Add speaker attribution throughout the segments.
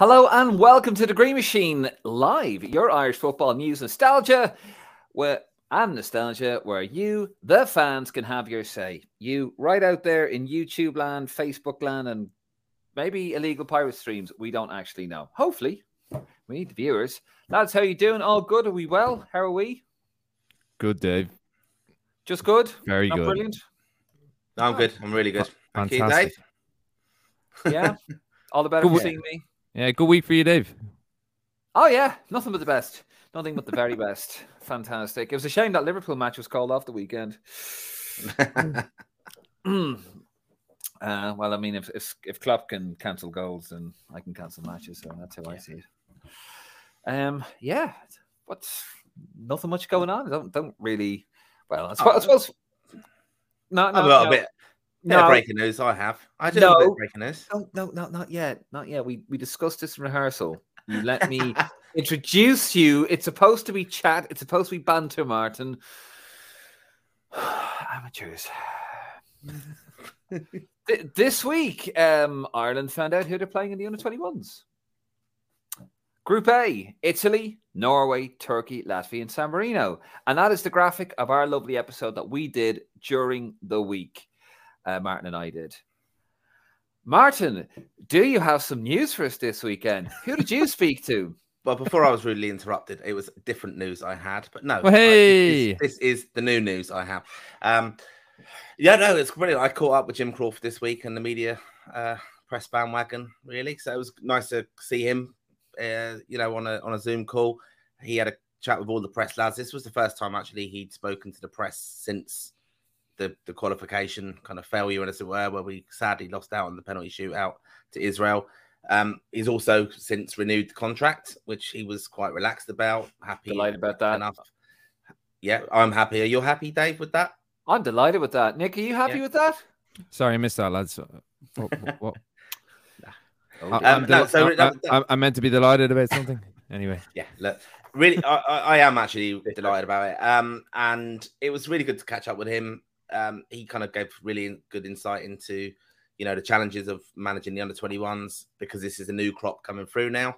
Speaker 1: Hello and welcome to the Green Machine Live, your Irish football news nostalgia, where and nostalgia, where you, the fans, can have your say. You, right out there in YouTube land, Facebook land, and maybe illegal pirate streams. We don't actually know. Hopefully, we need the viewers. Lads, how you doing? All good? Are we well? How are we?
Speaker 2: Good, Dave.
Speaker 1: Just good.
Speaker 2: Very
Speaker 1: Not
Speaker 2: good.
Speaker 1: Brilliant.
Speaker 3: I'm good. I'm really good. Thank you,
Speaker 2: Fantastic.
Speaker 3: Dave.
Speaker 1: Yeah. All the better for seeing me.
Speaker 2: Yeah, good week for you, Dave.
Speaker 1: Oh yeah, nothing but the best. Nothing but the very best. Fantastic. It was a shame that Liverpool match was called off the weekend. uh, well, I mean, if, if if Klopp can cancel goals, then I can cancel matches. So that's how I see it. Um, yeah. What's nothing much going on? I don't don't really. Well, I suppose. I suppose no, no,
Speaker 3: I've got
Speaker 1: no,
Speaker 3: a bit
Speaker 1: no,
Speaker 3: breaking news. I have. I bit
Speaker 1: No.
Speaker 3: breaking news.
Speaker 1: no, no, no, not yet, not yet. We we discussed this in rehearsal. You let me introduce you. It's supposed to be chat. It's supposed to be banter, Martin. Amateurs. This week, um, Ireland found out who they're playing in the under 21s. Group A Italy, Norway, Turkey, Latvia, and San Marino. And that is the graphic of our lovely episode that we did during the week. Uh, Martin and I did. Martin, do you have some news for us this weekend? Who did you speak to?
Speaker 3: Well, before I was rudely interrupted, it was different news I had, but no.
Speaker 2: Well,
Speaker 3: I-
Speaker 2: hey!
Speaker 3: this, this is the new news I have. Um, yeah, no, it's brilliant. I caught up with Jim Crawford this week and the media uh, press bandwagon, really. So it was nice to see him, uh, you know, on a on a Zoom call. He had a chat with all the press lads. This was the first time actually he'd spoken to the press since the the qualification kind of failure, as it were, where we sadly lost out on the penalty shootout to Israel. Um, he's also since renewed the contract, which he was quite relaxed about. Happy
Speaker 1: Delighted about that.
Speaker 3: enough. Yeah, I'm happy. Are you happy, Dave, with that?
Speaker 1: I'm delighted with that. Nick, are you happy
Speaker 3: Yeah.
Speaker 1: with that?
Speaker 2: Sorry, I missed that, lads. What, what, what- I,
Speaker 3: Um, no,
Speaker 2: del- I, I, I meant to be delighted about something. Anyway,
Speaker 3: Yeah, look, really, I, I, I am actually delighted about it. Um, and it was really good to catch up with him. Um, he kind of gave really good insight into, you know, the challenges of managing the under 21s because this is a new crop coming through now.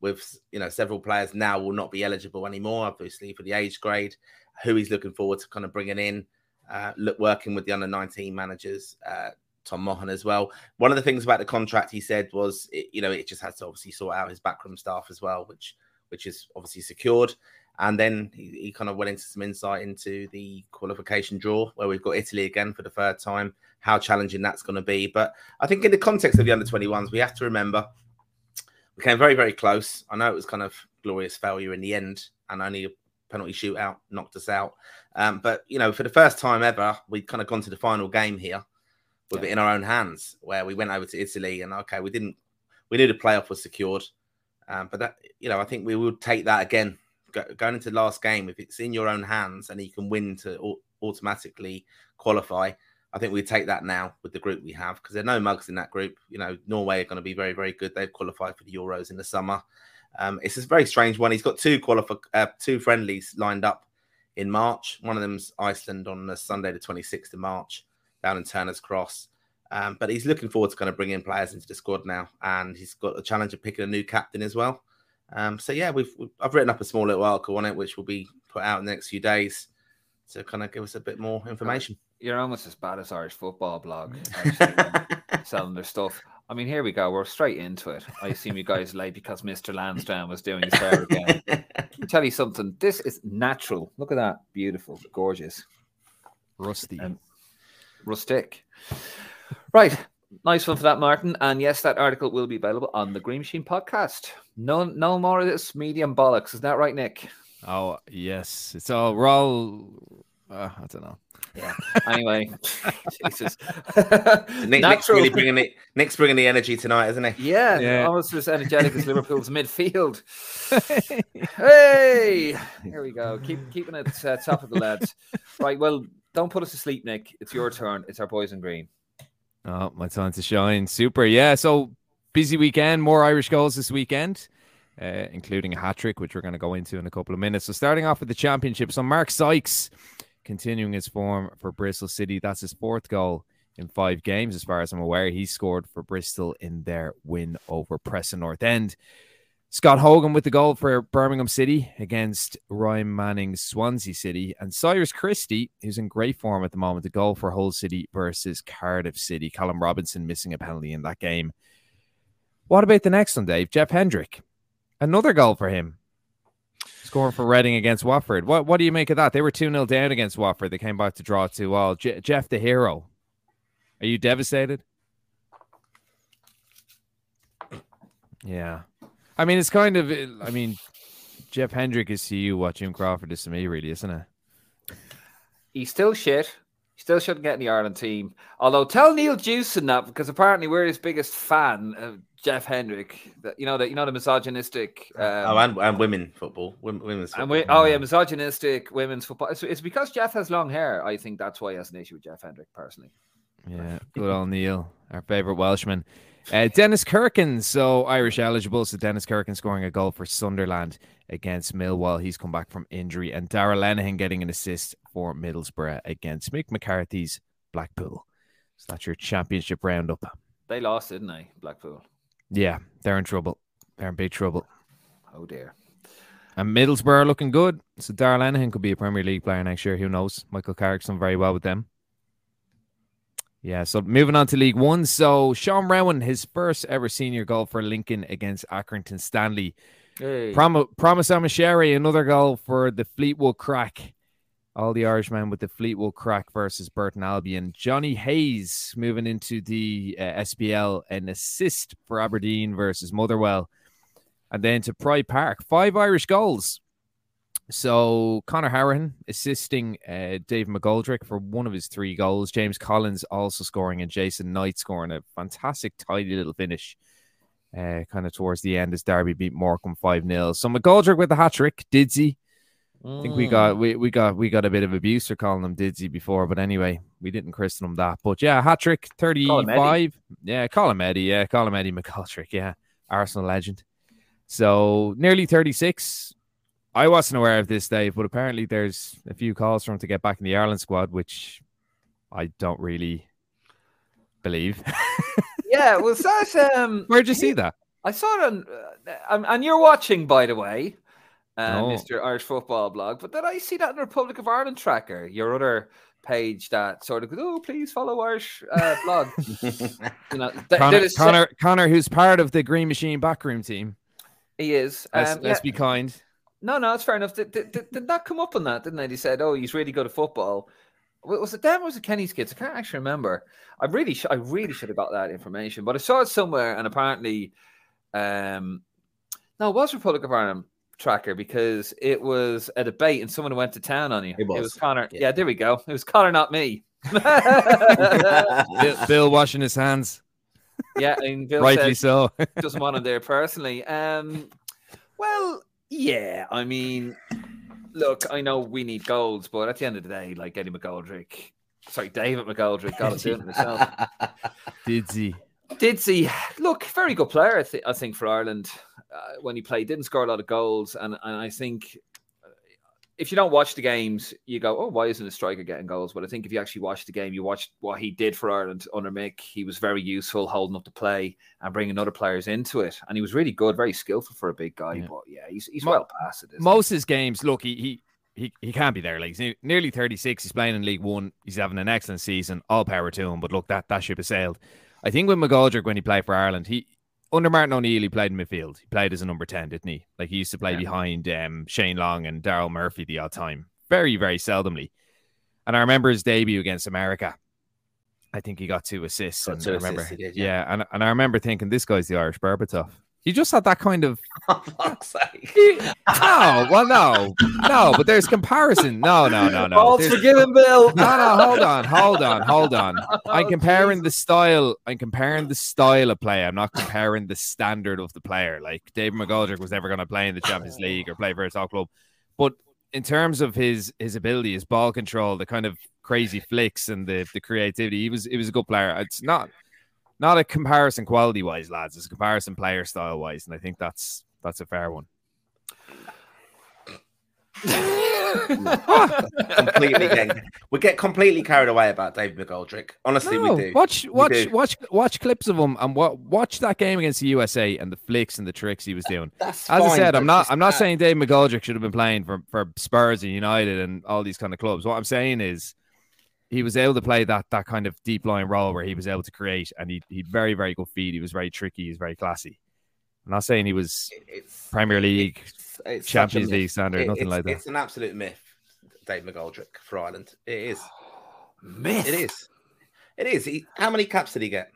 Speaker 3: With you know, several players now will not be eligible anymore, obviously for the age grade. Who he's looking forward to kind of bringing in, uh, look working with the under 19 managers, uh, Tom Mohan as well. One of the things about the contract he said was, it, you know, it just had to obviously sort out his backroom staff as well, which which is obviously secured. And then he, he kind of went into some insight into the qualification draw, where we've got Italy again for the third time, how challenging that's going to be. But I think in the context of the under 21s, we have to remember we came very, very close. I know it was kind of glorious failure in the end, and only a penalty shootout knocked us out. Um, but you know, for the first time ever, we'd kind of gone to the final game here with it in our own hands, where we went over to Italy, and okay, we didn't, we knew the playoff was secured, um, but that you know, I think we would take that again going into last game. If it's in your own hands and you can win to automatically qualify, I think we take that now with the group we have because there are no mugs in that group. You know, Norway are going to be very, very good. They've qualified for the Euros in the summer. Um, it's a very strange one. He's got two uh, two friendlies lined up in March. One of them's Iceland on the Sunday, the 26th of March, down in Turner's Cross. Um, but he's looking forward to kind of bringing players into the squad now, and he's got the challenge of picking a new captain as well. Um, so yeah, we've, we've I've written up a small little article on it, which will be put out in the next few days to kind of give us a bit more information.
Speaker 1: You're almost as bad as Irish football blog selling their stuff. I mean, here we go. We're straight into it. I assume you guys late because Mr. Lansdowne was doing his hair again. Tell you something. This is natural. Look at that. Beautiful. Gorgeous.
Speaker 2: rusty.
Speaker 1: Um, rustic. Right. Nice one for that, Martin. And yes, that article will be available on the Green Machine podcast. No, no more of this medium bollocks. Is that right, Nick?
Speaker 2: oh yes, it's all. We're all. Uh, I don't know.
Speaker 1: Yeah. Anyway, Jesus.
Speaker 3: Nick, Nick's really bringing it. Nick's bringing the energy tonight, isn't he?
Speaker 1: Yeah,
Speaker 2: Yeah.
Speaker 1: almost as energetic as Liverpool's midfield. hey, here we go. Keep keeping it uh, top of the lads. Right. Well, don't put us to sleep, Nick. It's your turn. It's our boys in green.
Speaker 2: Oh, my time to shine. Super. Yeah. So busy weekend. More Irish goals this weekend, uh, including a hat trick, which we're going to go into in a couple of minutes. So starting off with the championship. So Mark Sykes continuing his form for Bristol City. That's his fourth goal in five games, as far as I'm aware. He scored for Bristol in their win over Preston North End. Scott Hogan with the goal for Birmingham City against Ryan Manning's Swansea City, and Cyrus Christie, who's in great form at the moment, the goal for Hull City versus Cardiff City. Callum Robinson missing a penalty in that game. What about the next one, Dave? Jeff Hendrick, another goal for him, scoring for Reading against Watford. What what do you make of that? They were 2 0 down against Watford. They came back to draw 2 all. Je- Jeff the hero. Are you devastated? Yeah. I mean, it's kind of. I mean, Jeff Hendrick is to you what Jim Crawford is to me, really, isn't it?
Speaker 1: He's still shit. He still shouldn't get in the Ireland team. Although tell Neil Jewson that because apparently we're his biggest fan of Jeff Hendrick. That you know that you know the misogynistic. Um,
Speaker 3: oh, and, and women football, women's football.
Speaker 1: and we, oh yeah, misogynistic women's football. It's, it's because Jeff has long hair. I think that's why he has an issue with Jeff Hendrick personally.
Speaker 2: Yeah, good old Neil, our favorite Welshman. Uh, Dennis Cirkin, so Irish eligible. So Dennis Cirkin scoring a goal for Sunderland against Millwall. He's come back from injury, and Darragh Lenihan getting an assist for Middlesbrough against Mick McCarthy's Blackpool. So that's your championship roundup.
Speaker 1: They lost, didn't they, Blackpool?
Speaker 2: Yeah, they're in trouble. They're in big trouble.
Speaker 1: Oh dear.
Speaker 2: And Middlesbrough looking good. So Darragh Lenihan could be a Premier League player next year. Who knows? Michael Carrick's done very well with them. Yeah, so moving on to League One. So Sean Roughan, his first ever senior goal for Lincoln against Accrington Stanley. Prom- Promise Omochere, another goal for the Fleetwood Crack. All the Irishmen with the Fleetwood Crack versus Burton Albion. Johnny Hayes moving into the uh, SPL, an assist for Aberdeen versus Motherwell. And then to Pride Park, five Irish goals. So Conor Hourihane assisting uh, Dave McGoldrick for one of his three goals. James Collins also scoring, and Jason Knight scoring a fantastic, tidy little finish. Uh, kind of towards the end as Derby beat Morecambe 5 0. So McGoldrick with the hat trick, Didsy. I think we got we, we got we got a bit of abuse for calling him Didsy before, but anyway, we didn't christen him that. But yeah, hat trick,
Speaker 1: Call
Speaker 2: 35. Yeah, call him Eddie. Yeah, call him Eddie McGoldrick. Yeah, Arsenal legend. So nearly 36. I wasn't aware of this, Dave, but apparently there's a few calls for him to get back in the Ireland squad, which I don't really believe.
Speaker 1: Yeah, was that um?
Speaker 2: Where'd you see that?
Speaker 1: I saw it on, uh, um, and you're watching, by the way, uh,
Speaker 2: No.
Speaker 1: Mr. Irish Football Blog. But did I see that in the Republic of Ireland tracker? Your other page that sort of goes, "Oh, please follow Irish uh, blog." you know, th-
Speaker 2: Connor,
Speaker 1: did it
Speaker 2: Connor, Connor, who's part of the Green Machine backroom team.
Speaker 1: he is.
Speaker 2: Let's,
Speaker 1: Um,
Speaker 2: let's
Speaker 1: yeah.
Speaker 2: be kind.
Speaker 1: No, no, it's fair enough. Did, did, did, did that come up on that? Didn't they? They said, "Oh, he's really good at football." Wa- Was it them or was it Kenny's kids? I can't actually remember. I really, sh- I really should have got that information, but I saw it somewhere, and apparently, um, no, it was Republic of Ireland tracker because it was a debate, and someone went to town on you.
Speaker 3: It was,
Speaker 1: Connor. Yeah.
Speaker 3: yeah.
Speaker 1: there we go. It was Connor, not me.
Speaker 2: Bill, Bill washing his hands,
Speaker 1: yeah, and Bill
Speaker 2: rightly so.
Speaker 1: doesn't want him there personally. Um, well, yeah, I mean, look, I know we need goals, but at the end of the day, like Eddie McGoldrick, sorry, David McGoldrick, got to do it myself.
Speaker 2: Did he?
Speaker 1: Did see, look, very good player, I, thi- I think, for Ireland uh, when he played. Didn't score a lot of goals, and, and I think if you don't watch the games, you go, "Oh, why isn't a striker getting goals?" But I think if you actually watch the game, you watch what he did for Ireland under Mick. He was very useful, holding up the play and bringing other players into it, and he was really good, very skillful for a big guy.
Speaker 2: Yeah.
Speaker 1: But yeah, he's he's
Speaker 2: Mo-
Speaker 1: well past it.
Speaker 2: Most of his games, look, he, he he he can't be there. Like he's nearly 36. He's playing in League One. He's having an excellent season. All power to him. But look, that that ship has sailed. I think with McGoldrick when he played for Ireland, he under Martin O'Neill, he played in midfield. He played as a number 10, didn't he? Like he used to play
Speaker 1: Yeah.
Speaker 2: behind um, Shane Long and Daryl Murphy the odd time. Very, very seldomly. And I remember his debut against America. I think he got two assists.
Speaker 3: Got
Speaker 2: and
Speaker 3: two
Speaker 2: I remember,
Speaker 3: assists, did,
Speaker 2: yeah.
Speaker 3: yeah.
Speaker 2: and, and I remember thinking this guy's the Irish Berbatov. He just had that kind of
Speaker 3: Oh, fuck's
Speaker 2: no, well, no, no, but there's comparison. No, no, no, no.
Speaker 1: All's
Speaker 2: There's-
Speaker 1: forgiven, Bill.
Speaker 2: no, no, hold on, hold on, hold on. I'm oh, comparing the style. I'm comparing the style of play. I'm not comparing the standard of the player. Like David McGoldrick was never going to play in the Champions oh. League or play for a top club, but in terms of his his ability, his ball control, the kind of crazy flicks and the the creativity, he was he was a good player. It's not not a comparison quality wise, lads. It's a comparison player style wise, and I think that's that's a fair one.
Speaker 3: completely getting, we get completely carried away about David McGoldrick. Honestly,
Speaker 2: No,
Speaker 3: we do.
Speaker 2: Watch, watch,
Speaker 3: do.
Speaker 2: watch, watch clips of him and wa- watch that game against the USA and the flicks and the tricks he was doing.
Speaker 3: That's
Speaker 2: As I said, I'm not. I'm not
Speaker 3: that-
Speaker 2: saying Dave McGoldrick should have been playing for for Spurs and United and all these kind of clubs. What I'm saying is, he was able to play that that kind of deep line role where he was able to create, and he he very very good feed. He was very tricky. He was very classy. I'm not saying he was
Speaker 3: It's
Speaker 2: Premier League,
Speaker 3: it's, it's
Speaker 2: Champions. League standard,
Speaker 3: It-
Speaker 2: nothing like that.
Speaker 3: It's an absolute myth, Dave McGoldrick for Ireland. It is.
Speaker 1: Myth.
Speaker 3: It is. It is. He, how many caps did he get?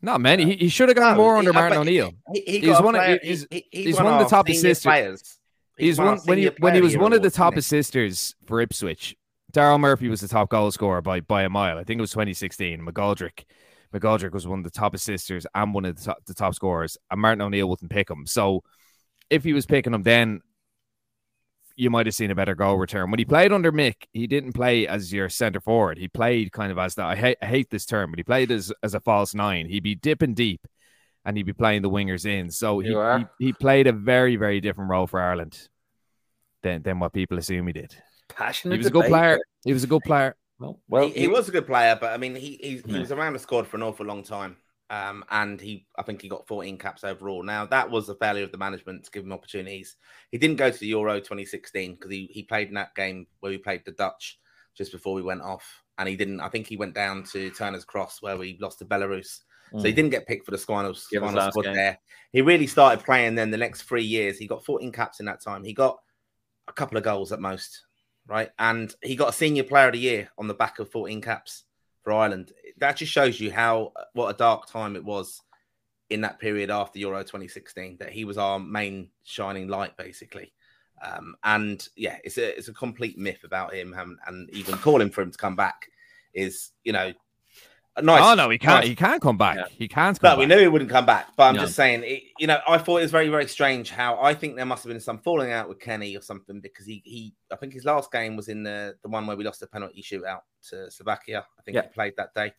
Speaker 2: Not many. He, he should have got
Speaker 3: No,
Speaker 2: more
Speaker 3: he-
Speaker 2: under Martin O'Neill.
Speaker 3: He, he
Speaker 2: He's
Speaker 3: got
Speaker 2: one of- he's-
Speaker 3: he- he-
Speaker 2: he's
Speaker 3: won
Speaker 2: one of the top assisters.
Speaker 3: Players.
Speaker 2: He's
Speaker 3: won
Speaker 2: one when he when he was one of the top assisters for Ipswich. Daryl Murphy was the top goal scorer by by a mile. I think it was 2016. McGoldrick, McGoldrick was one of the top assisters and one of the top, the top scorers. And Martin O'Neill wouldn't pick him. So if he was picking him, then you might have seen a better goal return. When he played under Mick, he didn't play as your centre forward. He played kind of as that. I hate, I hate this term, but he played as as a false nine. He'd be dipping deep, and he'd be playing the wingers in. So he he, he played a very very different role for Ireland than than what people assume he did.
Speaker 1: Passionate.
Speaker 2: He was a good player. He was a good player.
Speaker 1: Well,
Speaker 3: Well,
Speaker 1: well
Speaker 3: he, he was a good player, but I mean, he he, he
Speaker 1: Yeah.
Speaker 3: was around the squad for an awful long time, um, and he I think he got 14 caps overall. Now that was a failure of the management to give him opportunities. He didn't go to the Euro 2016 because he he played in that game where we played the Dutch just before we went off, and he didn't. I think he went down to Turner's Cross where we lost to Belarus. So he
Speaker 1: Mm.
Speaker 3: didn't get picked for the final,
Speaker 1: Give us
Speaker 3: final
Speaker 1: last
Speaker 3: squad
Speaker 1: game.
Speaker 3: there. He really started playing then the next three years. He got 14 caps in that time. He got a couple of goals at most, right? And he got a senior player of the year on the back of 14 caps for Ireland. That just shows you how what a dark time it was in that period after Euro 2016. That he was our main shining light, basically. Um, and yeah, it's a it's a complete myth about him, and, and even calling for him to come back is you know nice.
Speaker 2: oh no, he can't.
Speaker 3: nice
Speaker 2: He can't come back.
Speaker 1: Yeah.
Speaker 2: He can't come
Speaker 3: no, we
Speaker 2: back.
Speaker 3: knew he wouldn't come back. But I'm
Speaker 1: No.
Speaker 3: just saying, it, you know, I thought it was very, very strange how I think there must have been some falling out with Kenny or something because he, he I think his last game was in the the one where we lost the penalty shootout to Slovakia. I think
Speaker 1: Yeah.
Speaker 3: he played that day.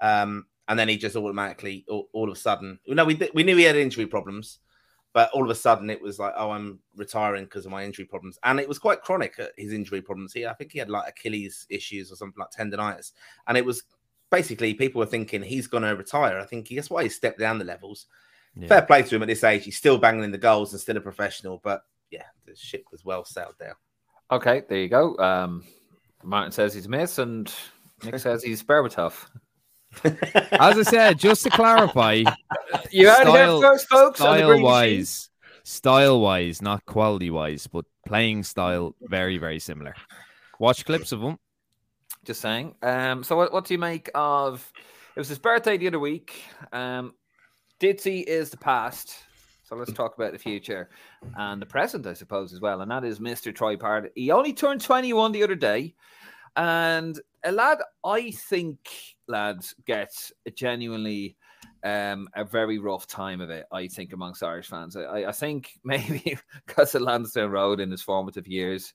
Speaker 3: Um, and then he just automatically, all, all of a sudden, you know, we we knew he had injury problems, but all of a sudden it was like, oh, I'm retiring because of my injury problems, and it was quite chronic. uh, His injury problems. He, I think he had like Achilles issues or something like tendonitis, and it was basically people were thinking he's going to retire. I think that's why he stepped down the levels.
Speaker 2: Yeah.
Speaker 3: Fair play to him at this age. He's still banging in the goals and still a professional. But yeah, the ship was well sailed there.
Speaker 1: Okay, there you go. Um, Martin says he's miss, and Nick says he's Berbatov.
Speaker 2: As I said, just to clarify,
Speaker 1: You heard it here first, folks.
Speaker 2: Style wise, style wise, not quality wise, but playing style very very similar. Watch clips of him.
Speaker 1: Just saying. Um, so what, what do you make of? It was his birthday the other week. Um, is the past. So let's talk about the future and the present, I suppose, as well. And that is Mr. Troy Parrott. He only turned 21 the other day. And a lad, I think, lads, gets a genuinely um, a very rough time of it, I think, amongst Irish fans. I, I- I think maybe because of Lansdowne Road in his formative years,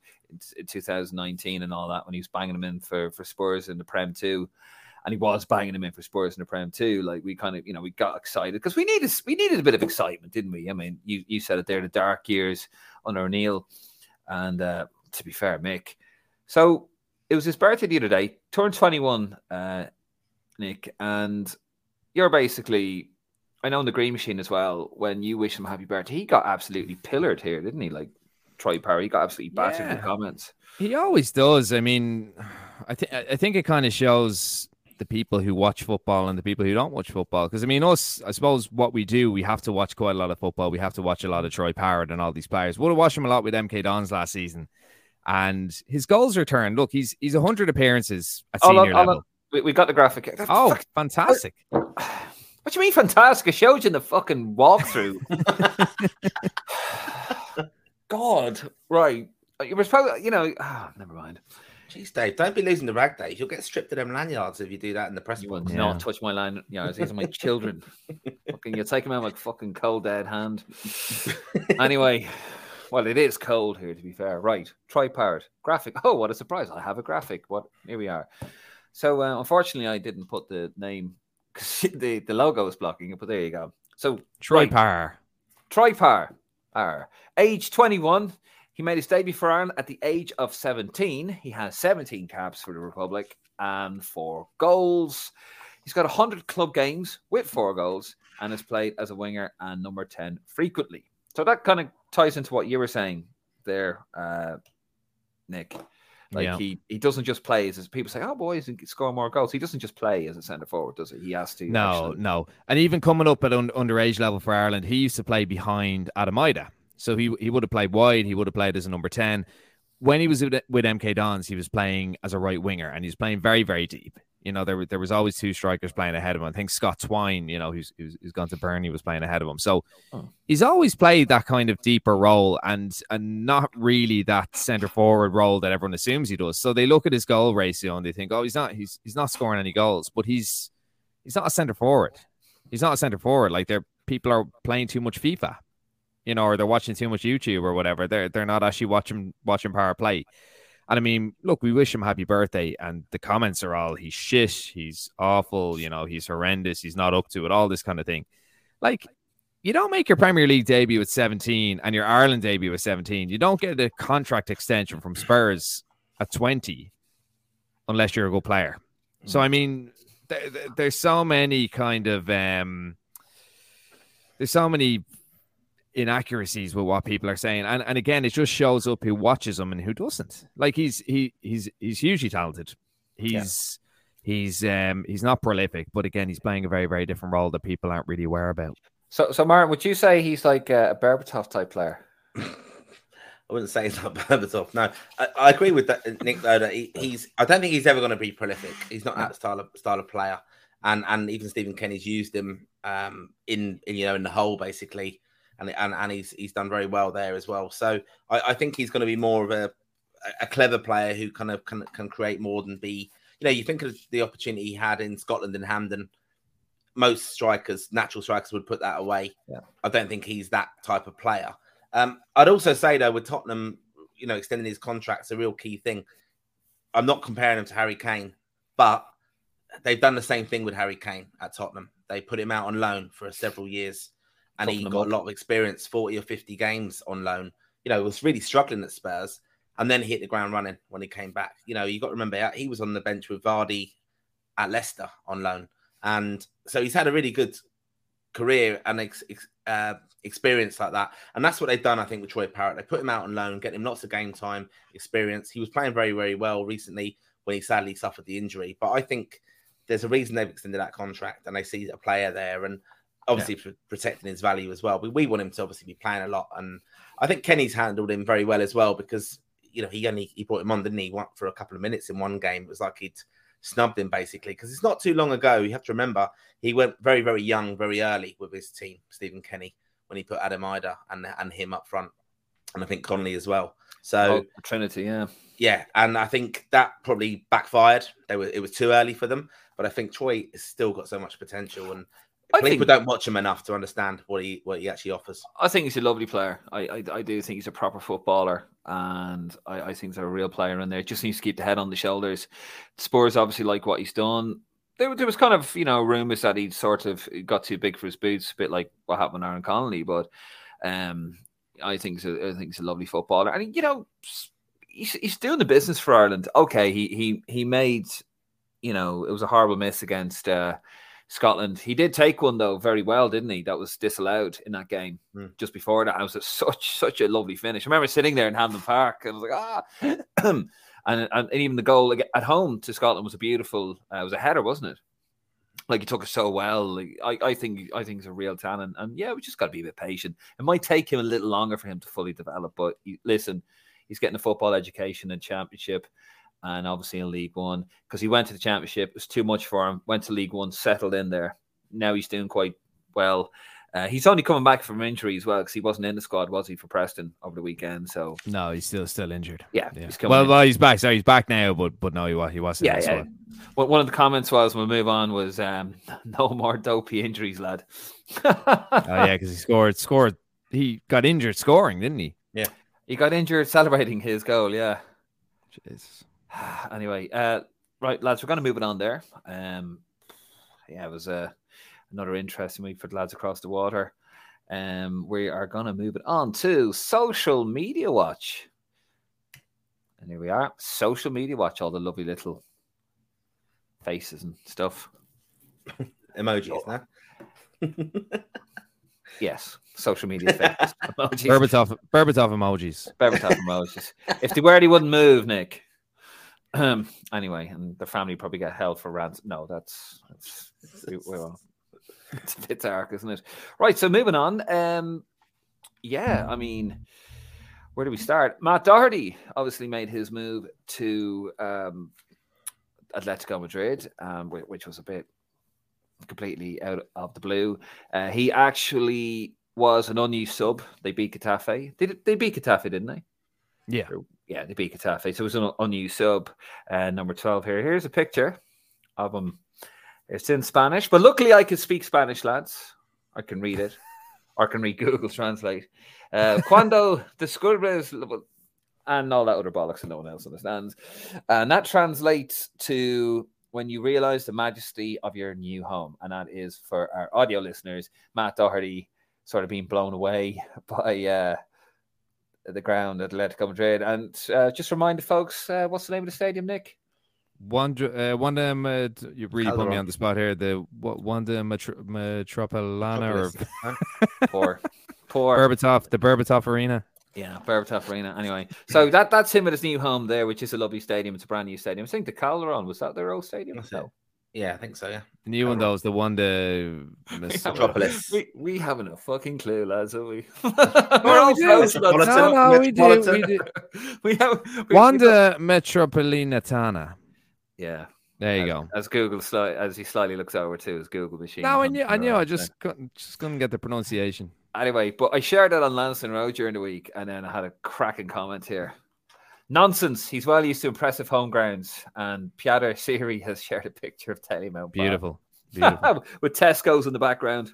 Speaker 1: in 2019 and all that, when he was banging them in for, for Spurs in the Prem 2 and he was banging him in for Spurs in the Prem too. Like we kind of, you know, we got excited because we needed we needed a bit of excitement, didn't we? I mean, you you said it there, the dark years under O'Neill, and uh, to be fair, Mick. So it was his birthday the other day, turned twenty one, uh, Nick, and you're basically. I know in the Green Machine as well. When you wish him happy birthday, he got absolutely pillared here, didn't he? Like Troy Parrott, he got absolutely battered
Speaker 2: Yeah.
Speaker 1: with comments.
Speaker 2: He always does. I mean, I think I think it kind of shows the people who watch football and the people who don't watch football. Because I mean, us, I suppose what we do, we have to watch quite a lot of football. We have to watch a lot of Troy Parrott and all these players. Would have watched him a lot with MK Dons last season, and his goals return. Look, he's he's hundred appearances at
Speaker 1: Hold on,
Speaker 2: senior
Speaker 1: hold
Speaker 2: level.
Speaker 1: on. We, we got the graphic.
Speaker 2: Oh,
Speaker 1: Fuck,
Speaker 2: fantastic!
Speaker 1: What do you mean fantastic? It showed you in the fucking walkthrough. God, right. You were supposed, you know. ah, never mind.
Speaker 3: Jeez, Dave, don't be losing the rag days. You'll get stripped of them lanyards if you do that in the press
Speaker 1: You will
Speaker 3: box.
Speaker 2: Yeah.
Speaker 1: not touch my line. Yeah, these are my children. fucking, you take them out like fucking cold dead hand. anyway, well, it is cold here. To be fair, right? Troy Parrott graphic. Oh, what a surprise! I have a graphic. What? Here we are. So, uh, unfortunately, I didn't put the name because the the logo is blocking it. But there you go. So
Speaker 2: Troy
Speaker 1: right. Tripar, R, age 21. He made his debut for Ireland at the age of 17. He has 17 caps for the Republic and four goals. He's got 100 club games with four goals and has played as a winger and number 10 frequently. So that kind of ties into what you were saying there, uh, Nick. Like
Speaker 2: Yeah.
Speaker 1: he, he doesn't just play as people say, oh boys, can score more goals. He doesn't just play as a centre forward, does he? He has to.
Speaker 2: No,
Speaker 1: actually-
Speaker 2: no. And even coming up at un- underage level for Ireland, he used to play behind Adam Idah. So he he would have played wide. He would have played as a number 10. When he was with, with MK Dons, he was playing as a right winger and he was playing very, very deep. You know, there, there was always two strikers playing ahead of him. I think Scott Twine, you know, who's, who's, who's gone to Burnley, was playing ahead of him. So
Speaker 1: Oh.
Speaker 2: he's always played that kind of deeper role and and not really that centre forward role that everyone assumes he does. So they look at his goal ratio and they think, oh, he's not he's he's not scoring any goals, but he's he's not a centre forward. He's not a centre forward. Like they're people are playing too much FIFA, you know, or they're watching too much YouTube or whatever. They're they're not actually watching watching power play. And I mean, look, we wish him happy birthday, and the comments are all he's shit, he's awful, you know, he's horrendous, he's not up to it, all this kind of thing. Like, you don't make your Premier League debut at 17 and your Ireland debut at 17. You don't get a contract extension from Spurs at 20 unless you're a good player. So I mean, there, there- there's so many kind of um, there's so many inaccuracies with what people are saying, and and again, it just shows up who watches him and who doesn't. Like he's he he's he's hugely talented. He's he's um he's not prolific, but again, he's playing a very very different role that people aren't really aware about.
Speaker 1: So, so Martin, would you say he's like a Berbatov type player?
Speaker 3: I wouldn't say he's not Berbatov. No, I, I agree with that, Nick. Though that he, he's, I don't think he's ever going to be prolific. He's not that style of style of player, and and even Stephen Kenny's used him um, in, in you know in the hole basically, and and and he's he's done very well there as well. So I, I think he's going to be more of a a clever player who kind of can can create more than be. You know, you think of the opportunity he had in Scotland and Hampden. Most strikers, natural strikers, would put that away.
Speaker 1: Yeah.
Speaker 3: I don't think he's that type of player. Um, I'd also say though, with Tottenham, you know, extending his contract's a real key thing. I'm not comparing him to Harry Kane, but they've done the same thing with Harry Kane at Tottenham. They put him out on loan for several years, and he got
Speaker 1: up.
Speaker 3: a lot of experience, 40 or 50 games on loan. You know, was really struggling at Spurs, and then hit the ground running when he came back. You know, you got to remember he was on the bench with Vardy at Leicester on loan, and so he's had a really good career and ex, ex, uh, experience like that. And that's what they've done, I think, with Troy Parrott. They put him out on loan, get him lots of game time experience. He was playing very, very well recently when he sadly suffered the injury. But I think there's a reason they've extended that contract and they see a player there and obviously pr- protecting his value as well. But we want him to obviously be playing a lot. And I think Kenny's handled him very well as well because, you know, he only he brought him on, didn't he? For a couple of minutes in one game. It was like he'd snubbed him basically because it's not too long ago. You have to remember he went very, very young, very early with his team, Stephen Kenny, when he put Adam Idah and and him up front, and I think Connolly as well. So
Speaker 1: Oh, Trinity, yeah.
Speaker 3: yeah, and I think that probably backfired. They were it was too early for them, but I think Troy has still got so much potential, and
Speaker 1: I
Speaker 3: people
Speaker 1: think-
Speaker 3: don't watch him enough to understand what he what he actually offers.
Speaker 1: I think he's a lovely player. I, I, I do think he's a proper footballer, and I, I think he's a real player in there. Just needs to keep the head on the shoulders. Spurs obviously like what he's done. There, there was kind of you know rumors that he'd sort of got too big for his boots, a bit like what happened with Aaron Connolly. But um, I think he's a, I think he's a lovely footballer, and you know he's, he's doing the business for Ireland. Okay, he he he made you know it was a horrible miss against. Uh, Scotland. He did take one though very well, didn't he? That was disallowed in that game
Speaker 3: Hmm.
Speaker 1: just before that. It was a, such such a lovely finish. I remember sitting there in Hampden Park and I was like, ah, and, and and even the goal at home to Scotland was a beautiful. Uh, it was a header, wasn't it? Like he took it so well. Like, I, I think I think he's a real talent, and yeah, we just got to be a bit patient. It might take him a little longer for him to fully develop, but he, listen, he's getting a football education and championship and obviously in League One because he went to the Championship. It was too much for him. Went to League One, settled in there. Now he's doing quite well. Uh, he's only coming back from injury as well because he wasn't in the squad, was he, for Preston over the weekend? So
Speaker 2: No, he's still still injured.
Speaker 1: yeah,
Speaker 2: Yeah.
Speaker 1: he's.
Speaker 2: Well,
Speaker 1: in.
Speaker 2: well, he's back. Sorry, he's back now, but but no, he was he wasn't.
Speaker 1: yeah,
Speaker 2: in the
Speaker 1: yeah.
Speaker 2: squad.
Speaker 1: Well, one of the comments was, when "We'll move on." Was um, no more dopey injuries, lad.
Speaker 2: Oh yeah, because he scored scored. He got injured scoring, didn't he?
Speaker 1: Yeah, he got injured celebrating his goal. Yeah.
Speaker 2: Jeez.
Speaker 1: anyway, uh, right, lads, we're going to move it on there. Um, yeah, it was uh, another interesting week for the lads across the water. Um, we are going to move it on to social media watch. And here we are, social media watch, all the lovely little faces and stuff.
Speaker 3: Emojis, no?
Speaker 1: Yes, social media faces. emojis.
Speaker 2: Berbatov, Berbatov emojis.
Speaker 1: Berbatov emojis. If they were, they wouldn't move, Nick. Um, anyway, and the family probably get held for ransom. No, that's, that's we. It's a bit dark, isn't it? Right, so moving on. Um, yeah, I mean, where do we start? Matt Doherty obviously made his move to um, Atletico Madrid, um, which was a bit completely out of the blue. Uh, he actually was an unused sub. They beat Getafe. They, they beat Getafe, didn't they?
Speaker 2: Yeah.
Speaker 1: Yeah, the beat Getafe. So it was an unused sub. Uh, number 12 here. Here's a picture of him. It's in Spanish, but luckily I can speak Spanish, lads. I can read it, or I can read Google Translate. Uh, cuando descubres and all that other bollocks that no one else understands. And that translates to when you realize the majesty of your new home. And that is for our audio listeners, Matt Doherty sort of being blown away by uh, the ground at Atletico Madrid. And uh, just remind the folks, uh, what's the name of the stadium, Nick?
Speaker 2: Wanda, uh, Wanda, um, uh, you really put me on the spot here. The what, Wanda Metro, Metropolana or
Speaker 3: Metropolis, huh?
Speaker 1: Poor, poor.
Speaker 2: Berbatov, the Berbatov Arena.
Speaker 1: Yeah, Berbatov Arena. Anyway, so that that's him at his new home there, which is a lovely stadium. It's a brand new stadium. I think the Calderon was that their old stadium?
Speaker 3: That's it.
Speaker 1: No.
Speaker 3: Yeah, I think so. Yeah.
Speaker 2: The new one though is the one the Mis-
Speaker 3: Metropolis.
Speaker 1: We, we haven't a fucking clue, lads, have we? We're all
Speaker 2: we do.
Speaker 1: close,
Speaker 2: No, no, we do, we do.
Speaker 1: we have we- we-
Speaker 2: Wanda Metropolitana.
Speaker 1: Yeah,
Speaker 2: There you
Speaker 1: as,
Speaker 2: go.
Speaker 1: As Google sli- as he slightly looks over to his Google machine.
Speaker 2: No, I knew, I knew. I just couldn't, just couldn't get the pronunciation.
Speaker 1: Anyway, but I shared that on Lansdowne Road during the week, and then I had a cracking comment here. Nonsense. He's well used to impressive home grounds, and Piotr Siri has shared a picture of Telly
Speaker 2: Beautiful, beautiful.
Speaker 1: with Tesco's in the background.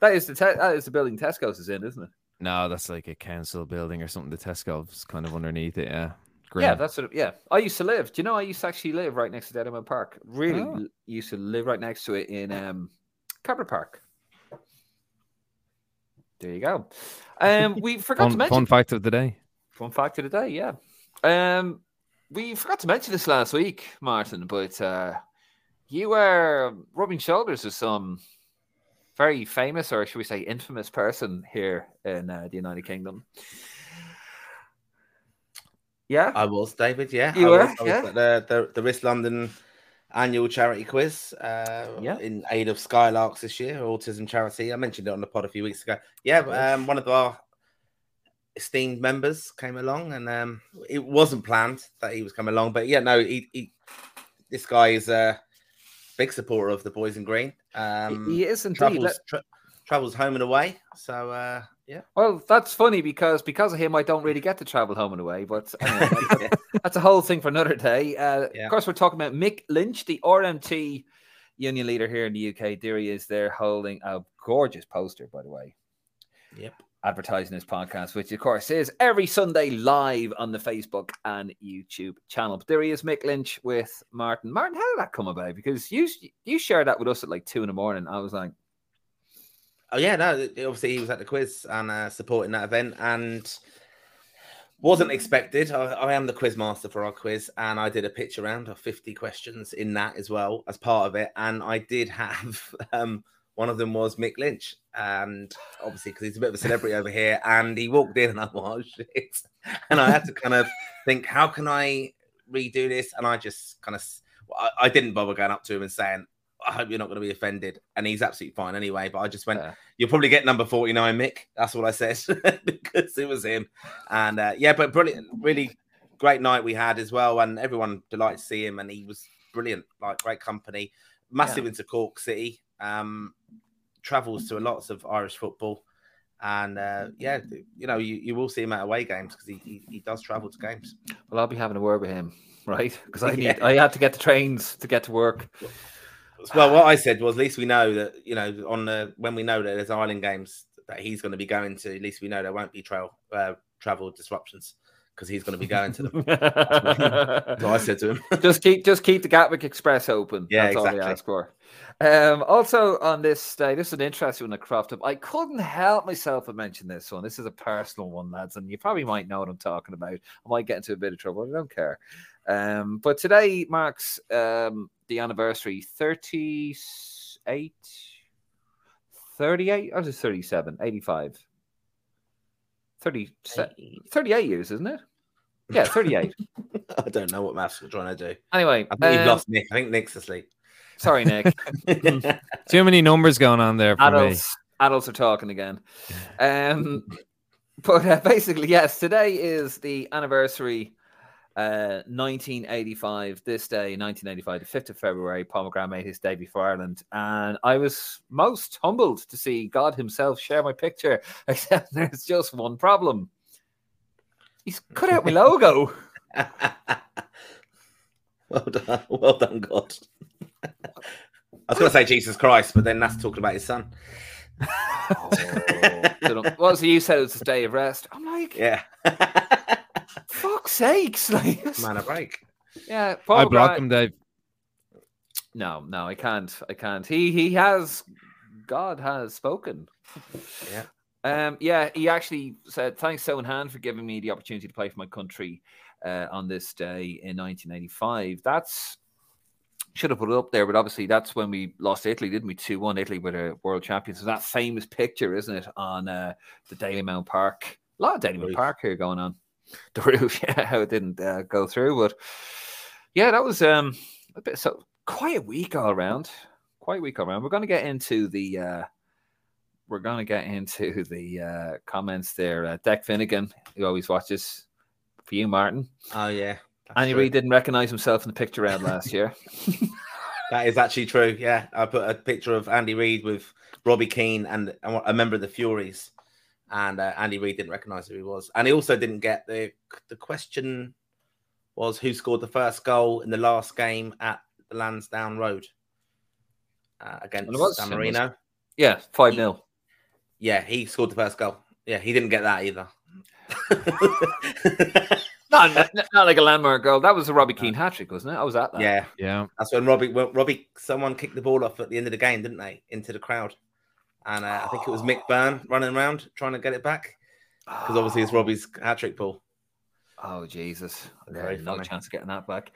Speaker 1: That is the te- that is the building Tesco's is in, isn't it?
Speaker 2: no, that's like a council building or something. The Tesco's kind of underneath it. Yeah, Grim.
Speaker 1: Yeah, that's what. Yeah, I used to live. Do you know I used to actually live right next to Dalymount Park? Really
Speaker 2: Oh.
Speaker 1: l- used to live right next to it in um, Cabra Park. There you go. Um, we forgot to mention
Speaker 2: fun fact of the day.
Speaker 1: Fun fact of the day, yeah. Um, we forgot to mention this last week, Martin, but uh, you were rubbing shoulders with some very famous, or should we say, infamous person here in uh, the United Kingdom. Yeah,
Speaker 3: I was David. Yeah,
Speaker 1: You
Speaker 3: I
Speaker 1: were,
Speaker 3: was, I was
Speaker 1: yeah.
Speaker 3: at the, the the Wrist London annual charity quiz. Uh,
Speaker 1: Yeah.
Speaker 3: in aid of Skylarks this year, autism charity. I mentioned it on the pod a few weeks ago. Yeah, um, one of our esteemed members came along, and um, it wasn't planned that he was coming along, but yeah, no, he, he this guy is a big supporter of the boys in green. Um,
Speaker 1: he is indeed.
Speaker 3: travels
Speaker 1: Let-
Speaker 3: tra- travels home and away. So uh, yeah,
Speaker 1: well, that's funny because because of him, I don't really get to travel home and away. But anyway, that's, that's a whole thing for another day. Uh,
Speaker 3: Yeah.
Speaker 1: Of course, we're talking about Mick Lynch, the RMT union leader here in the UK. There he is there holding a gorgeous poster, by the way.
Speaker 3: Yep.
Speaker 1: Advertising this podcast, which of course is every Sunday live on the Facebook and YouTube channel. But there he is, Mick Lynch with Martin. Martin, how did that come about? Because you you shared that with us at like two in the morning. I was like,
Speaker 3: Oh yeah, no. Obviously, he was at the quiz and uh, supporting that event, and wasn't expected. I, I am the quiz master for our quiz, and I did a pitch round of fifty questions in that as well as part of it. And I did have um, one of them was Mick Lynch, and obviously because he's a bit of a celebrity over here, and he walked in, and I was shit, and I had to kind of think, how can I redo this? And I just kind of, I, I didn't bother going up to him and saying. I hope you're not going to be offended. And he's absolutely fine anyway. But I just went,
Speaker 1: uh,
Speaker 3: You'll probably get number 49, Mick. That's what I said because it was him. And uh, yeah, but brilliant, really great night we had as well. And everyone delighted to see him. And he was brilliant, like great company, massive
Speaker 1: Yeah.
Speaker 3: into Cork City, um, travels to lots of Irish football. And uh, yeah, you know, you, you will see him at away games because he, he, he does travel to games.
Speaker 1: well, I'll be having a word with him, right? Because I need
Speaker 3: Yeah.
Speaker 1: I had to get the trains to get to work.
Speaker 3: Well, what I said was, at least we know that you know on the when we know that there's Ireland games that he's going to be going to. At least we know there won't be trail uh, travel disruptions because he's going to be going to them. so I said to him,
Speaker 1: just keep just keep the Gatwick Express open.
Speaker 3: Yeah,
Speaker 1: That's
Speaker 3: exactly.
Speaker 1: all we ask for. Um, also on this day, this is an interesting one that cropped up. I couldn't help myself but mention this one. This is a personal one, lads, and you probably might know what I'm talking about. I might get into a bit of trouble. I don't care. Um, but today marks um, the anniversary 38, 38, or is it 37, 85? 30, 38 years, isn't it? Yeah, 38.
Speaker 3: I don't know what maths we're trying to do.
Speaker 1: anyway,
Speaker 3: I think you've
Speaker 1: um,
Speaker 3: lost Nick. I think Nick's asleep.
Speaker 1: sorry, Nick.
Speaker 2: Too many numbers going on there for me.
Speaker 1: adults adults are talking again um but uh, basically yes today is the anniversary uh 1985 this day 1985 the 5th of february paul mcgrath made his debut for ireland. And i was most humbled to see god himself share my picture except there's just one problem. He's cut out my logo.
Speaker 3: Well done, well done, God. I was going to say Jesus Christ, but then that's talking about his son.
Speaker 1: oh, well so you said it was a day of rest. I'm like
Speaker 3: Yeah,
Speaker 1: fuck's sakes like
Speaker 3: man, a break.
Speaker 1: yeah paul
Speaker 2: I block
Speaker 1: McGrath-
Speaker 2: him, Dave.
Speaker 1: No, no, I can't. I can't. He he has God has spoken.
Speaker 3: Yeah.
Speaker 1: Um, yeah, he actually said, Thanks, so in hand, for giving me the opportunity to play for my country uh, on this day in 1985. That's should have put it up there, but obviously that's when we lost Italy, didn't we? 2 1 Italy with a world champions. So that famous picture, isn't it, on uh, the Dalymount Park? A lot of
Speaker 3: Dalymount
Speaker 1: Park here going on. The roof, yeah, how it didn't uh, go through, but yeah, that was um a bit so quite a week all around. Quite a week all around. We're going to get into the uh, we're going to get into the uh, comments there. Uh, Deck Finnegan, who always watches for you, Martin.
Speaker 3: Oh yeah,
Speaker 1: Andy. Reid didn't recognize himself in the picture round last year.
Speaker 3: That is actually true. Yeah, I put a picture of Andy Reid with Robbie Keane and a member of the Fureys, and uh, Andy Reid didn't recognise who he was, and he also didn't get the the question was who scored the first goal in the last game at the Lansdowne Road uh, against
Speaker 1: Well, it was
Speaker 3: San Marino.
Speaker 1: yeah, five 0
Speaker 3: Yeah, he scored the first goal. Yeah, he didn't get that either.
Speaker 1: Not, not, not like a landmark goal. That was a Robbie Keane hat trick, wasn't it? I was at that.
Speaker 3: yeah,
Speaker 2: Yeah.
Speaker 3: That's when Robbie, when Robbie, someone kicked the ball off at the end of the game, didn't they, into the crowd? And uh, I think it was Mick Byrne running around trying to get it back because obviously it's Robbie's hat trick ball.
Speaker 1: Oh Jesus!
Speaker 3: Very
Speaker 1: Yeah, no
Speaker 3: funny.
Speaker 1: chance of getting that back.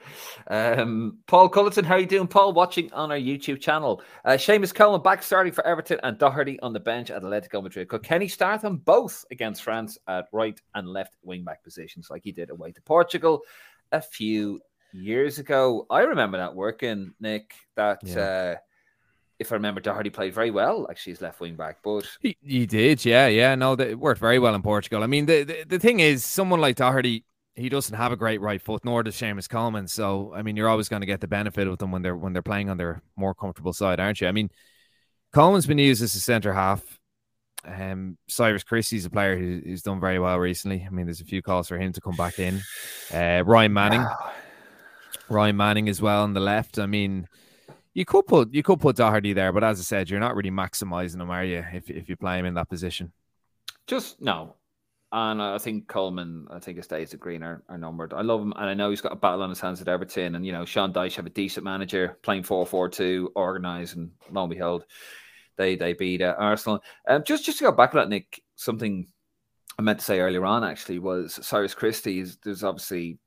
Speaker 1: Um, Paul Culleton, how are you doing, Paul? Watching on our YouTube channel. Uh, Seamus Coleman back starting for Everton and Doherty on the bench at Atletico Madrid. Could Kenny start them both against France at right and left wing back positions, like he did away to Portugal a few years ago? I remember that working, Nick. That
Speaker 2: Yeah.
Speaker 1: uh, if I remember, Doherty played very well. Actually, as left wing back, but
Speaker 2: He, he did, yeah, yeah. No, that it worked very well in Portugal. I mean, the, the the thing is, someone like Doherty, he doesn't have a great right foot, nor does Seamus Coleman. So, I mean, you're always going to get the benefit of them when they're when they're playing on their more comfortable side, aren't you? I mean, Coleman's been used as a centre half. Um, Cyrus Christie's a player who, who's done very well recently. I mean, there's a few calls for him to come back in. Uh, Ryan Manning, Ryan Manning as well on the left. I mean, you could put you could put Doherty there, but as I said, you're not really maximizing him, are you? If if you play him in that position.
Speaker 1: Just no. And I think Coleman, I think his days at Green are, are numbered. I love him, and I know he's got a battle on his hands at Everton. And you know, Sean Dyche have a decent manager playing 4-4-2, organised, and lo and behold, they they beat uh, Arsenal. Um, just just to go back to that, Nick, something I meant to say earlier on actually was Cyrus Christie. Is, there's obviously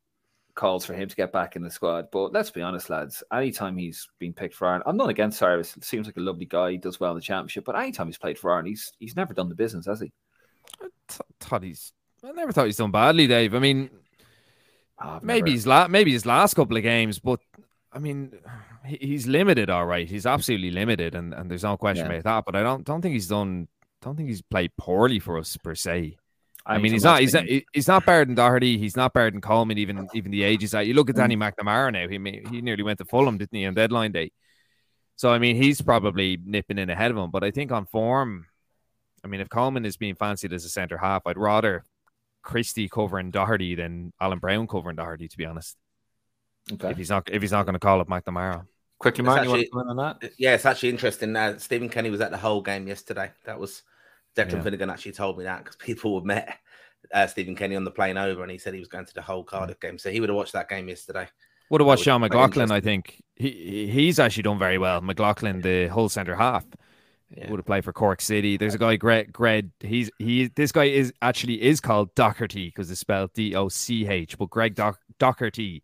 Speaker 1: calls for him to get back in the squad, but let's be honest, lads. Anytime he's been picked for Ireland, I'm not against Cyrus. It seems like a lovely guy. He does well in the championship, but anytime he's played for Ireland, he's he's never done the business, has he?
Speaker 2: I thought he's. I never thought he's done badly, Dave. I mean,
Speaker 1: Oh,
Speaker 2: maybe his la- maybe his last couple of games, but I mean, he's limited. All right, he's absolutely limited, and, and there's no question
Speaker 1: Yeah.
Speaker 2: about that. But I don't don't think he's done. Don't think he's played poorly for us per se. I mean, he's not.
Speaker 1: that's
Speaker 2: He's not.
Speaker 1: been-
Speaker 2: He's not better than Doherty. He's not better than Coleman. Even even the ages that you look at Danny McNamara now. He he nearly went to Fulham, didn't he, on deadline day? So I mean, he's probably nipping in ahead of him. But I think on form, I mean, if Coleman is being fancied as a centre half, I'd rather Christie covering Doherty than Alan Browne covering Doherty. To be honest,
Speaker 1: Okay.
Speaker 2: if he's not if he's not going to call up McNamara.
Speaker 1: Quickly,
Speaker 3: It's
Speaker 1: Martin, you want
Speaker 3: actually-
Speaker 1: to comment on that?
Speaker 3: Yeah, it's actually interesting. Uh, Stephen Kenny was at the Hull game yesterday. That was Declan
Speaker 2: Yeah.
Speaker 3: Finnegan actually told me that because people were met uh, Stephen Kenny on the plane over, and he said he was going to the Hull Cardiff game, so he would have watched that game yesterday.
Speaker 2: Would have watched Sean McLaughlin. I think he he's actually done very well. McLaughlin, the Hull centre half,
Speaker 3: Yeah.
Speaker 2: would have played for Cork City. There's a guy, Greg. Greg he's he. This guy is actually is called Docherty because it's spelled D O C H. But Greg Doc, Docherty,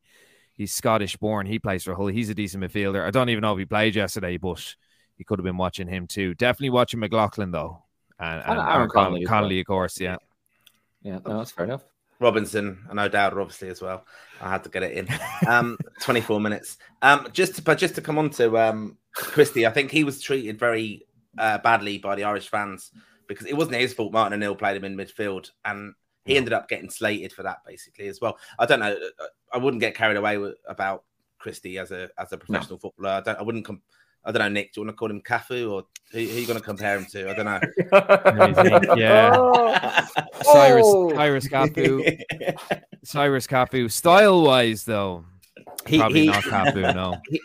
Speaker 2: he's Scottish born. He plays for Hull. He's a decent midfielder. I don't even know if he played yesterday, but he could have been watching him too. Definitely watching McLaughlin though, and,
Speaker 1: And
Speaker 2: and
Speaker 1: Aaron
Speaker 2: Aaron
Speaker 1: Connolly
Speaker 2: Connolly,
Speaker 1: well.
Speaker 2: Of course. Yeah.
Speaker 1: Yeah, no, that's fair enough.
Speaker 3: Robinson and O'Dowd obviously as well. I had to get it in. Um, 24 minutes. Um, just to, but just to come on to um, Christie, I think he was treated very uh, badly by the Irish fans because it wasn't his fault. Martin O'Neill played him in midfield, and he ended up getting slated for that basically as well. I don't know. I wouldn't get carried away with, about Christie as a as a professional footballer. I don't. I wouldn't. Com- I don't know, Nick. Do you want to call him Cafu or who, who are you going to compare him to? I don't know.
Speaker 2: Let me think. Yeah. Cyrus
Speaker 1: Oh.
Speaker 2: Cyrus Cafu. Cyrus Cafu. Style wise though,
Speaker 1: He-
Speaker 2: probably
Speaker 1: he-
Speaker 2: not Cafu. No.
Speaker 1: He,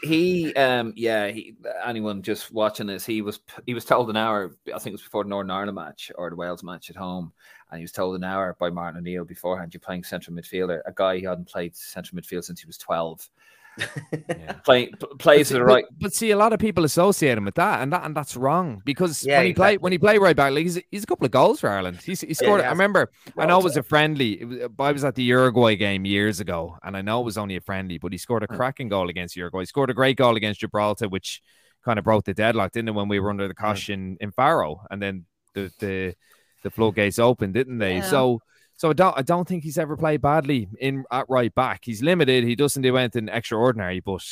Speaker 1: he um yeah he, anyone just watching this he was he was told an hour i think it was before the northern ireland match or the wales match at home and he was told an hour by martin o'neill beforehand you're playing central midfielder a guy who hadn't played central midfield since he was 12
Speaker 2: Yeah.
Speaker 1: Play, p- plays to the
Speaker 2: But-
Speaker 1: right
Speaker 2: But see, a lot of people associate him with that, and that and that's wrong because
Speaker 3: Yeah,
Speaker 2: when he play
Speaker 3: exactly.
Speaker 2: when he play right back, like he's, he's a couple of goals for Ireland. He's, he scored.
Speaker 3: he
Speaker 2: I remember. I know it was a friendly. It was, I was at the Uruguay game years ago, and I know it was only a friendly, but he scored a
Speaker 1: Hmm.
Speaker 2: cracking goal against Uruguay. He scored a great goal against Gibraltar, which kind of broke the deadlock, didn't it? When we were under the
Speaker 1: Hmm.
Speaker 2: cosh in, in Faro, and then the the the floodgates opened, didn't they?
Speaker 1: Yeah.
Speaker 2: So. So I don't, I don't think he's ever played badly in at right back. He's limited. He doesn't do anything extraordinary, but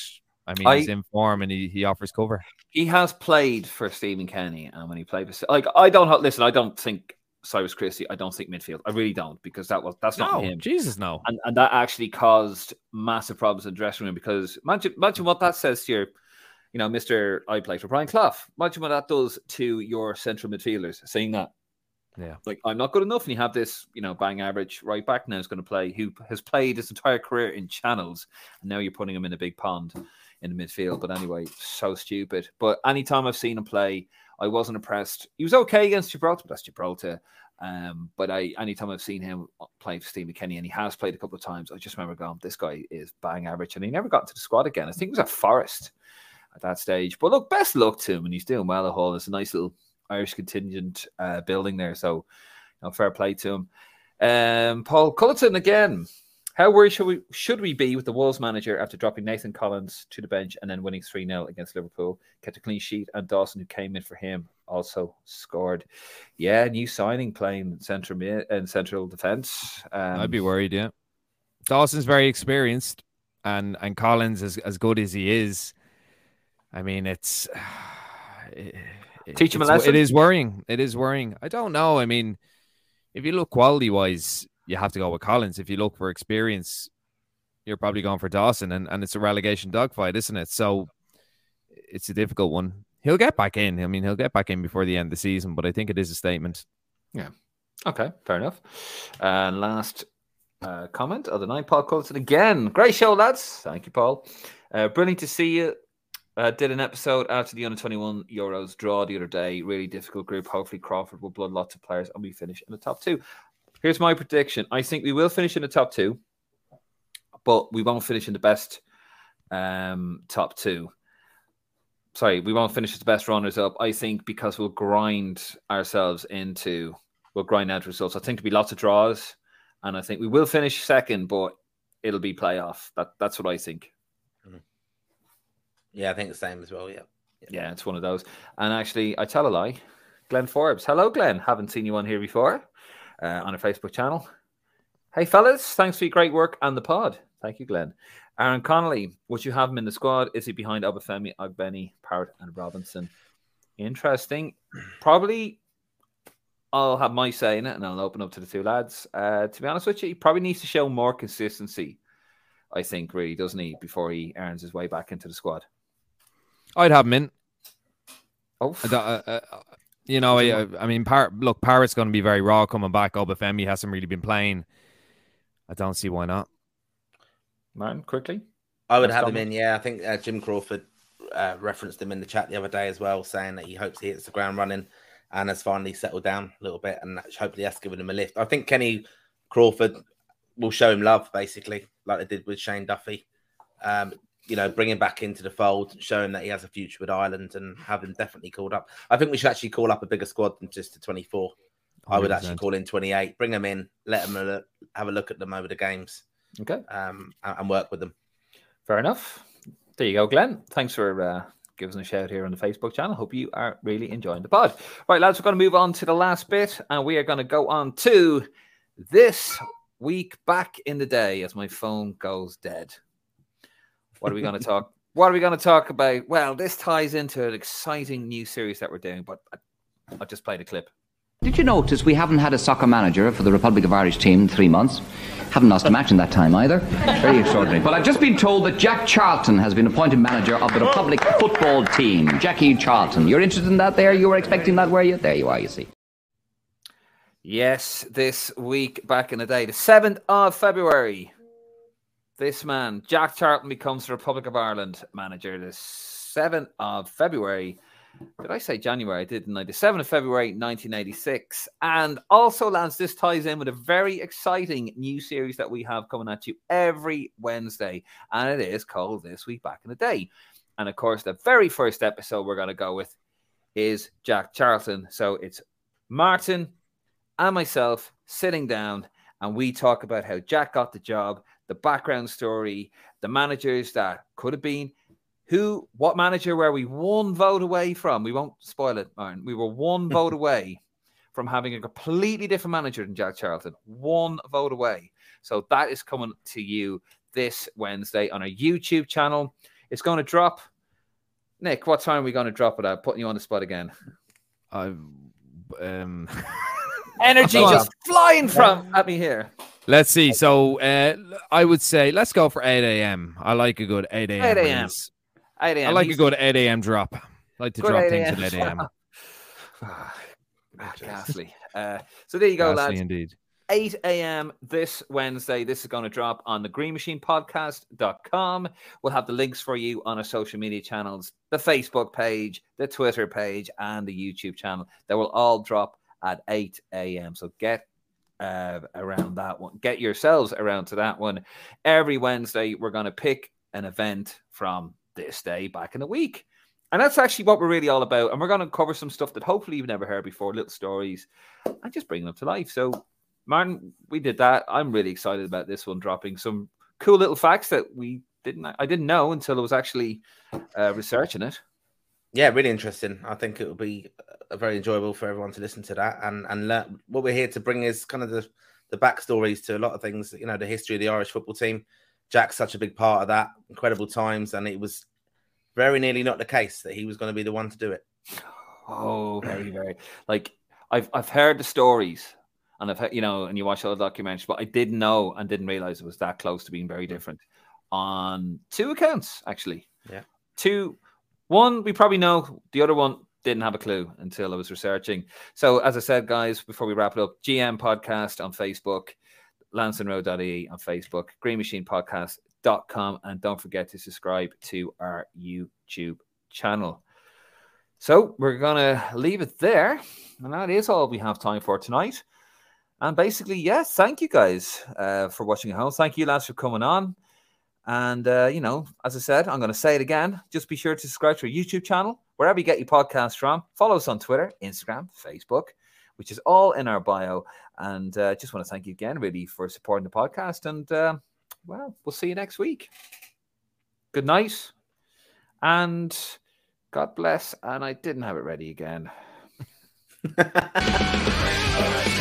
Speaker 2: I mean,
Speaker 1: I-
Speaker 2: he's in form and he, he offers cover.
Speaker 1: he has played for Stephen Kenny, and when he played for like I don't listen, I don't think Cyrus Christie, I don't think midfield, I really don't because that was that's not
Speaker 2: No,
Speaker 1: him.
Speaker 2: Jesus, no.
Speaker 1: and, and that actually caused massive problems in the dressing room because imagine, imagine what that says to your, you know, Mister I play for Brian Clough. Imagine what that does to your central midfielders. Saying that,
Speaker 2: Yeah.
Speaker 1: like I'm not good enough, and you have this, you know, bang average right back now is going to play who has played his entire career in channels, and now you're putting him in a big pond in the midfield. But anyway, so stupid. But anytime I've seen him play, I wasn't impressed. He was okay against Gibraltar, but that's Gibraltar. Um, but I anytime I've seen him play for Stephen Kenny, and he has played a couple of times, I just remember going, this guy is bang average, and he never got into the squad again. I think it was at Forest at that stage. But look, best luck to him, and he's doing well at Hull. It's a nice little Irish contingent uh, building there, so you know, fair play to him. Um, Paul Culleton again. How worried should we should we be with the Wolves manager after dropping Nathan Collins to the bench and then winning 3 0 against Liverpool? Kept a clean sheet, and Dawson, who came in for him, also scored. Yeah, new signing playing central mid and central defense. Um,
Speaker 2: I'd be worried, yeah. Dawson's very experienced and and Collins as as good as he is. I mean, it's it-
Speaker 1: Teach him a lesson?
Speaker 2: It is worrying. It is worrying. I don't know. I mean, if you look quality wise, you have to go with Collins. If you look for experience, you're probably going for Dawson, and, and it's a relegation dogfight, isn't it? So it's a difficult one. He'll get back in. I mean, he'll get back in before the end of the season, but I think it is a statement. Yeah.
Speaker 1: Okay, fair enough. And last uh, comment of the night, Paul Culleton again. Great show, lads. Thank you, Paul. Uh, brilliant to see you. Uh, did an episode after the under 21 Euros draw the other day. Really difficult group. Hopefully, Crawford will blood lots of players and we finish in the top two. Here's my prediction I think we will finish in the top two, but we won't finish in the best um, top two. Sorry, we won't finish as the best runners up. I think because we'll grind ourselves into we'll grind out results. I think there'll be lots of draws, and I think we will finish second, but it'll be playoff. That that's what I think.
Speaker 3: Yeah, I think the same as well. Yeah.
Speaker 1: Yeah, it's one of those. And actually, I tell a lie. Glenn Forbes. Hello, Glenn. Haven't seen you on here before uh, on our Facebook channel. Hey, fellas. Thanks for your great work and the pod. Thank you, Glenn. Aaron Connolly. Would you have him in the squad? Is he behind Obafemi, Ogbene, Parrott, and Robinson? Interesting. Probably I'll have my say in it and I'll open up to the two lads. Uh, to be honest with you, he probably needs to show more consistency, I think, really, doesn't he, before he earns his way back into the squad.
Speaker 2: I'd have him in.
Speaker 1: Oh,
Speaker 2: I don't- uh, uh, you know, I, I mean, Par- look, Parrott's going to be very raw coming back. Obafemi hasn't really been playing. I don't see why not.
Speaker 1: Man, quickly.
Speaker 3: I would
Speaker 1: That's
Speaker 3: have him in. Yeah, I think uh, Jim Crawford uh, referenced him in the chat the other day as well, saying that he hopes he hits the ground running and has finally settled down a little bit, and that's- hopefully that's given him a lift. I think Kenny Crawford will show him love, basically, like they did with Shane Duffy. Um, you know, bring him back into the fold, show him that he has a future with Ireland, and have him definitely called up. I think we should actually call up a bigger squad than just the 24. I would actually call in 28, bring them in, let them have a look at them over the games,
Speaker 1: Okay.
Speaker 3: um, and, and work with them.
Speaker 1: Fair enough. There you go, Glenn. Thanks for uh, giving us a shout here on the Facebook channel. Hope you are really enjoying the pod. Right, lads, we're going to move on to the last bit, and we are going to go on to this week back in the day as my phone goes dead. What are we going to talk? What are we going to talk about? Well, this ties into an exciting new series that we're doing, but I, I'll just play the clip.
Speaker 4: Did you notice we haven't had a soccer manager for the Republic of Irish team in three months? Haven't lost a match in that time either. Very extraordinary. But I've just been told that Jack Charlton has been appointed manager of the Republic football team. Jackie Charlton. You're interested in that there? You were expecting that, were you? There you are, you see.
Speaker 1: Yes, this week back in the day, the 7th of February, this man, Jack Charlton, becomes the Republic of Ireland manager. The 7th of February. Did I say January? I didn't The 7th of February, 1986. And also, Lance, this ties in with a very exciting new series that we have coming at you every Wednesday. And it is called This Week Back in the Day. And of course, the very first episode we're going to go with is Jack Charlton. So it's Martin and myself sitting down and we talk about how Jack got the job, the background story, the managers that could have been, who, what manager were we one vote away from? We won't spoil it, Aaron. We were one vote away from having a completely different manager than Jack Charlton. One vote away. So that is coming to you this Wednesday on our YouTube channel. It's going to drop. Nick, what time are we going to drop it at? Putting you on the spot again.
Speaker 2: I've, um,
Speaker 1: Energy just flying from at me here.
Speaker 2: Let's see. So uh, I would say let's go for 8 a.m. I like a good 8 a.m.
Speaker 1: 8 a.m. 8 a.m.
Speaker 2: I like a good 8 a.m. drop. I like to
Speaker 1: Good
Speaker 2: drop
Speaker 1: 8
Speaker 2: things at 8 a.m.
Speaker 1: Ah, ghastly. Uh, so there you go,
Speaker 2: Ghastly
Speaker 1: lads.
Speaker 2: indeed.
Speaker 1: 8 a.m. this Wednesday. This is going to drop on the Green Machine Podcast.com. We'll have the links for you on our social media channels, the Facebook page, the Twitter page, and the YouTube channel. They will all drop at 8 a.m. So get uh, around that one. Get yourselves around to that one. Every Wednesday, we're going to pick an event from this day back in the week. And that's actually what we're really all about. And we're going to cover some stuff that hopefully you've never heard before, little stories, and just bring them to life. So, Martin, we did that. I'm really excited about this one dropping some cool little facts that we didn't I didn't know until I was actually uh, researching it.
Speaker 3: Yeah, really interesting. I think it will be uh, very enjoyable for everyone to listen to that and and learn. What we're here to bring is kind of the the backstories to a lot of things. You know, the history of the Irish football team. Jack's such a big part of that. Incredible times, and it was very nearly not the case that he was going to be the one to do it.
Speaker 1: Oh, very, very. Like I've I've heard the stories, and I've heard, you know, and you watch all the documentaries, but I didn't know and didn't realize it was that close to being very different on two accounts actually.
Speaker 3: Yeah.
Speaker 1: Two, one we probably know, the other one didn't have a clue until I was researching. So as I said, guys, before we wrap it up, GM podcast on Facebook, lansonroad.ie on Facebook, Green Machine and don't forget to subscribe to our YouTube channel. So we're gonna leave it there, and that is all we have time for tonight. And basically, yes, thank you guys uh, for watching at home. Thank you, lads, for coming on. And uh, you know, as I said, I'm going to say it again. Just be sure to subscribe to our YouTube channel wherever you get your podcasts from. Follow us on Twitter, Instagram, Facebook, which is all in our bio. And uh, just want to thank you again, really, for supporting the podcast. And uh, well, we'll see you next week. Good night, and God bless. And I didn't have it ready again.